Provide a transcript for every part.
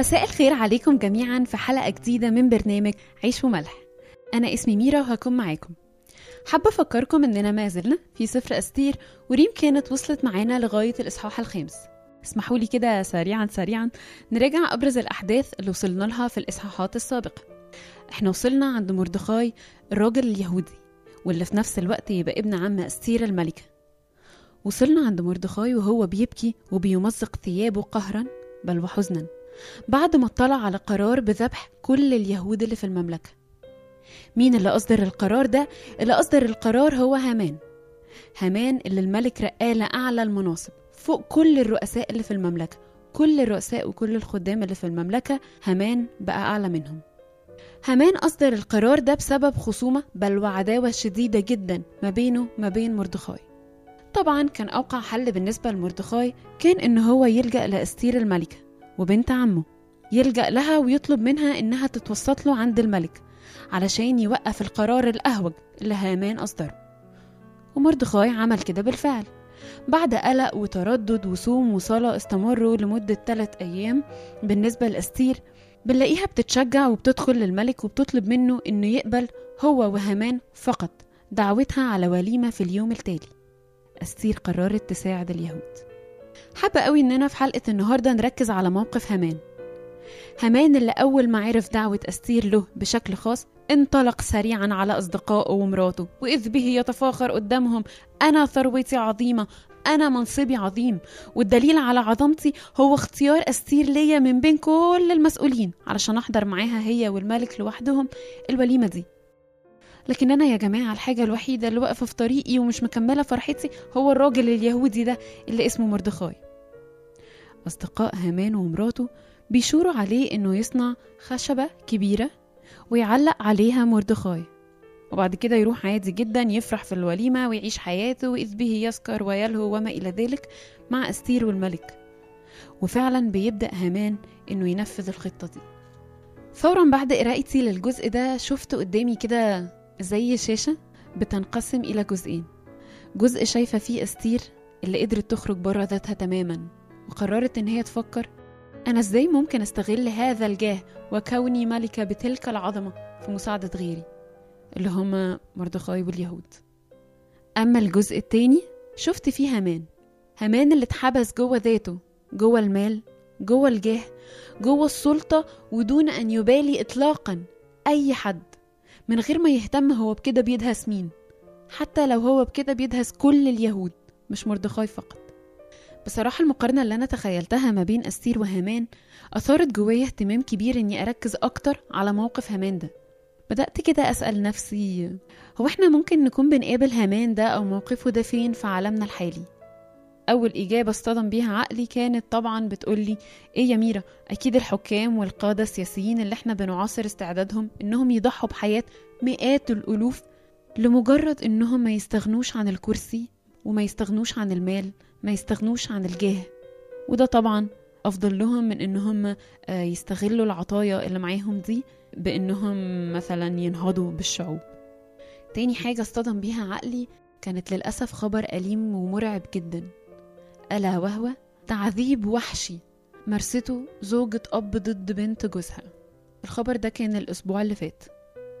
مساء الخير عليكم جميعا في حلقة جديدة من برنامج عيش وملح. أنا اسمي ميرا وهكون معاكم. حابة أفكركم إننا ما زلنا في سفر أستير وريم كانت وصلت معانا لغاية الإصحاح الخامس. اسمحوا لي كده سريعا سريعا نراجع أبرز الأحداث اللي وصلنا لها في الإصحاحات السابقة. إحنا وصلنا عند مردخاي الراجل اليهودي واللي في نفس الوقت يبقى ابن عم أستير الملكة. وصلنا عند مردخاي وهو بيبكي وبيمزق ثيابه قهرا بل وحزنا. بعد ما اطلع على قرار بذبح كل اليهود اللي في المملكة. مين اللي أصدر القرار ده؟ اللي أصدر القرار هو هامان. هامان اللي الملك رقاه لأعلى المناصب فوق كل الرؤساء اللي في المملكة. كل الرؤساء وكل الخدام اللي في المملكة هامان بقى أعلى منهم. هامان أصدر القرار ده بسبب خصومة بل وعداوة شديدة جدا ما بينه ما بين مردخاي. طبعا كان أوقع حل بالنسبة لمردخاي كان إن هو يلجأ لأستير الملكة. وبنت عمه يلجأ لها ويطلب منها إنها تتوسط له عند الملك علشان يوقف القرار الأهوج اللي هامان أصدره. ومردخاي عمل كده بالفعل. بعد قلق وتردد وصوم وصلاة استمروا لمدة ثلاث أيام بالنسبة لأستير بنلاقيها بتتشجع وبتدخل للملك وبتطلب منه إنه يقبل هو وهامان فقط دعوتها على وليمة في اليوم التالي. أستير قررت تساعد اليهود. حابة قوي إننا في حلقة النهاردة نركز على موقف هامان. هامان اللي أول ما عرف دعوة أستير له بشكل خاص انطلق سريعا على أصدقائه ومراته وإذ به يتفاخر قدامهم أنا ثروتي عظيمة أنا منصبي عظيم والدليل على عظمتي هو اختيار أستير ليا من بين كل المسؤولين علشان أحضر معاها هي والملك لوحدهم الوليمة دي. لكن أنا يا جماعة الحاجة الوحيدة اللي واقفة في طريقي ومش مكملة فرحتي هو الراجل اليهودي ده اللي اسمه مردخاي. أصدقاء هامان ومراته بيشوروا عليه إنه يصنع خشبة كبيرة ويعلق عليها مردخاي. وبعد كده يروح عادي جدا يفرح في الوليمة ويعيش حياته وإذ به يسكر ويلهو وما إلى ذلك مع أستير والملك. وفعلا بيبدأ هامان إنه ينفذ الخطة دي. فورا بعد قراءتي للجزء ده شفت قدامي كده زي شاشة بتنقسم إلى جزئين. جزء شايفة فيه أستير اللي قدرت تخرج بره ذاتها تماما وقررت إن هي تفكر أنا إزاي ممكن أستغل هذا الجاه وكوني ملكة بتلك العظمة في مساعدة غيري؟ اللي هما مردخاي واليهود. أما الجزء التاني شفت فيه هامان. هامان اللي اتحبس جوه ذاته جوه المال جوه الجاه جوه السلطة ودون أن يبالي إطلاقا أي حد. من غير ما يهتم هو بكده بيدهس مين. حتى لو هو بكده بيدهس كل اليهود مش مردخاي فقط. بصراحة المقارنة اللي أنا تخيلتها ما بين أستير وهامان أثارت جوايا اهتمام كبير إني أركز أكتر على موقف هامان ده. بدأت كده أسأل نفسي هو إحنا ممكن نكون بنقابل هامان ده أو موقفه ده فين في عالمنا الحالي؟ أول إجابة اصطدم بيها عقلي كانت طبعا بتقولي إيه يا ميرا أكيد الحكام والقادة السياسيين اللي إحنا بنعاصر استعدادهم إنهم يضحوا بحياة مئات الألوف لمجرد إنهم ما يستغنوش عن الكرسي وما يستغنوش عن المال ما يستغنوش عن الجاه. وده طبعا أفضل لهم من إنهم يستغلوا العطايا اللي معاهم دي بإنهم مثلا ينهضوا بالشعوب. تاني حاجة اصطدم بيها عقلي كانت للأسف خبر أليم ومرعب جدا. ألا وهو تعذيب وحشي. مارسته زوجة أب ضد بنت جوزها. الخبر ده كان الأسبوع اللي فات.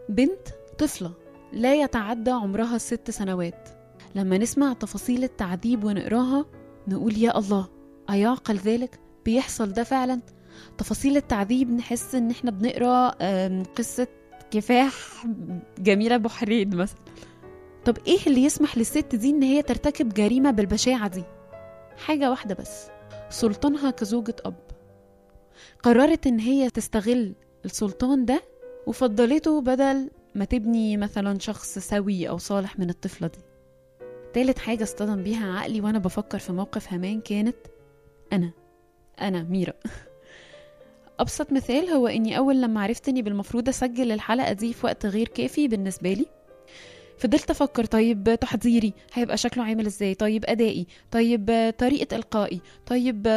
بنت طفلة لا يتعدى عمرها الست سنوات. لما نسمع تفاصيل التعذيب ونقراها نقول يا الله أيعقل ذلك بيحصل ده فعلا؟ تفاصيل التعذيب نحس إن إحنا بنقرأ قصة كفاح جميلة بحرين مثلا. طب إيه اللي يسمح للست دي إن هي ترتكب جريمة بالبشاعة دي؟ حاجة واحدة بس سلطانها كزوجة أب. قررت إن هي تستغل السلطان ده وفضلته بدل ما تبني مثلا شخص سوي أو صالح من الطفلة دي. تالت حاجة اصطدم بيها عقلي وأنا بفكر في موقف همان كانت أنا أنا ميرا. أبسط مثال هو إني أول لما عرفت إني بالمفروض أسجل الحلقة دي في وقت غير كافي بالنسبة لي فضلت أفكر طيب تحضيري هيبقى شكله عامل إزاي؟ طيب أدائي؟ طيب طريقة إلقائي؟ طيب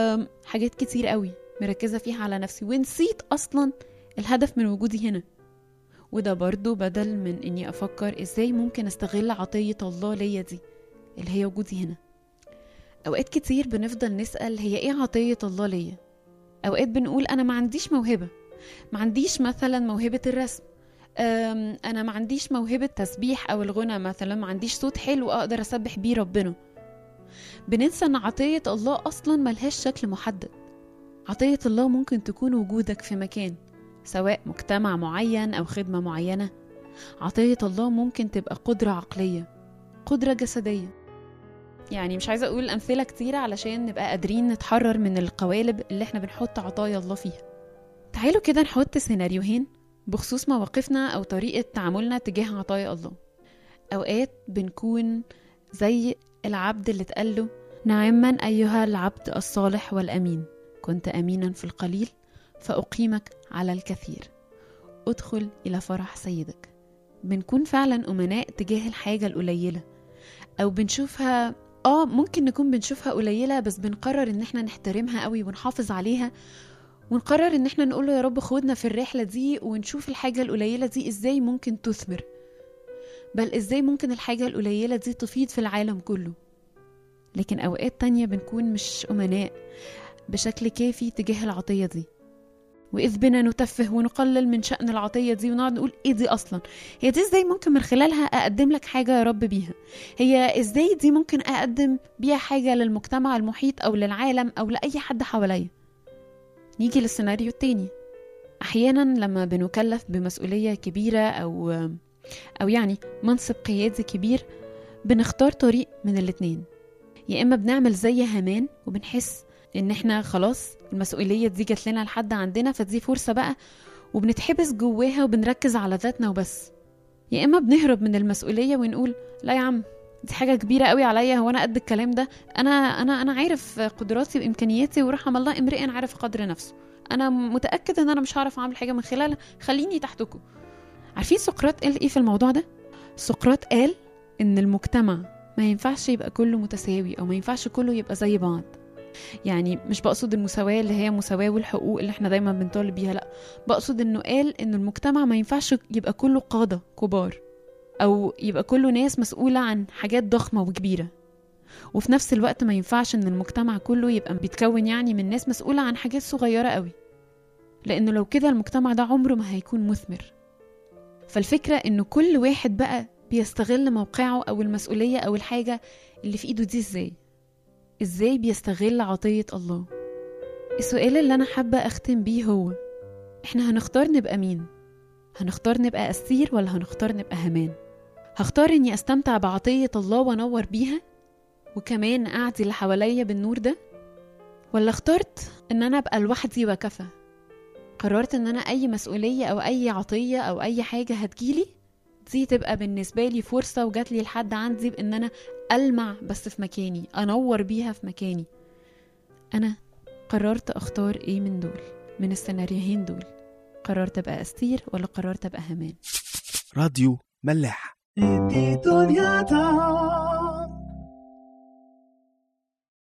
حاجات كتير قوي مركزة فيها على نفسي ونسيت أصلا الهدف من وجودي هنا. وده برضو بدل من إني أفكر إزاي ممكن أستغل عطية الله ليا دي اللي هي وجودي هنا. أوقات كتير بنفضل نسأل هي إيه عطية الله ليا؟ أوقات بنقول أنا ما عنديش موهبة. ما عنديش مثلا موهبة الرسم. أنا ما عنديش موهبة تسبيح أو الغنى مثلا ما عنديش صوت حلو أقدر أسبح بيه ربنا. بننسى إن عطية الله أصلا ملهاش شكل محدد. عطية الله ممكن تكون وجودك في مكان سواء مجتمع معين أو خدمة معينة. عطية الله ممكن تبقى قدرة عقلية قدرة جسدية. يعني مش عايزة أقول أمثلة كتيرة علشان نبقى قادرين نتحرر من القوالب اللي إحنا بنحط عطايا الله فيها. تعالوا كده نحط سيناريوهين بخصوص مواقفنا أو طريقة تعاملنا تجاه عطايا الله. أوقات بنكون زي العبد اللي اتقال نعما أيها العبد الصالح والأمين كنت امينا في القليل فأقيمك على الكثير. ادخل إلى فرح سيدك. بنكون فعلا أمناء تجاه الحاجة القليلة أو بنشوفها آه ممكن نكون بنشوفها قليلة بس بنقرر إن إحنا نحترمها قوي ونحافظ عليها ونقرر إن إحنا نقول له يا رب خدنا في الرحلة دي ونشوف الحاجة القليلة دي إزاي ممكن تثمر. بل إزاي ممكن الحاجة القليلة دي تفيض في العالم كله. لكن أوقات تانية بنكون مش أمناء بشكل كافي تجاه العطية دي. وإذ بنا نتفه ونقلل من شأن العطية دي ونقعد نقول إيه دي أصلا؟ هي دي إزاي ممكن من خلالها أقدم لك حاجة يا رب بيها؟ هي إزاي دي ممكن أقدم بيها حاجة للمجتمع المحيط أو للعالم أو لأي حد حواليا؟ نيجي للسيناريو التاني. أحيانا لما بنكلف بمسؤولية كبيرة أو أو يعني منصب قيادي كبير بنختار طريق من الاتنين. يا إما بنعمل زي هامان وبنحس إن إحنا خلاص المسؤولية دي جات لنا لحد عندنا فدي فرصة بقى وبنتحبس جواها وبنركز على ذاتنا وبس. يا إما بنهرب من المسؤولية ونقول لا يا عم دي حاجة كبيرة قوي عليا هو أنا قد الكلام ده؟ أنا أنا أنا عارف قدراتي وإمكانياتي ورحم الله امرئ عارف قدر نفسه. أنا متأكد إن أنا مش هعرف أعمل حاجة من خلالها. خليني تحتكم. عارفين سقراط قال إيه في الموضوع ده؟ سقراط قال إن المجتمع ما ينفعش يبقى كله متساوي أو ما ينفعش كله يبقى زي بعض. يعني مش بقصد المساواة اللي هي مساواة والحقوق اللي إحنا دايما بنطالب بيها لأ. بقصد إنه قال إن المجتمع ما ينفعش يبقى كله قادة كبار. أو يبقى كله ناس مسؤولة عن حاجات ضخمة وكبيرة. وفي نفس الوقت ما ينفعش إن المجتمع كله يبقى بيتكون يعني من ناس مسؤولة عن حاجات صغيرة قوي. لأنه لو كده المجتمع ده عمره ما هيكون مثمر. فالفكرة انه كل واحد بقى بيستغل موقعه أو المسؤولية أو الحاجة اللي في إيده دي إزاي؟ إزاي بيستغل عطية الله؟ السؤال اللي أنا حابة أختم بيه هو إحنا هنختار نبقى مين؟ هنختار نبقى أسير ولا هنختار نبقى همان؟ هختار إني أستمتع بعطية الله وأنور بيها وكمان اعدي اللي حواليا بالنور ده؟ ولا اخترت إن أنا أبقى لوحدي وكفى قررت إن أنا أي مسؤولية أو أي عطية أو أي حاجة هتجيلي؟ دي تبقى بالنسبة لي فرصة وجات لي لحد عندي بإن أنا ألمع بس في مكاني أنور بيها في مكاني. أنا قررت أختار إيه من دول؟ من السيناريوهين دول. قررت أبقى أستير ولا قررت أبقى همان؟ راديو ملاح. επί το διατάω.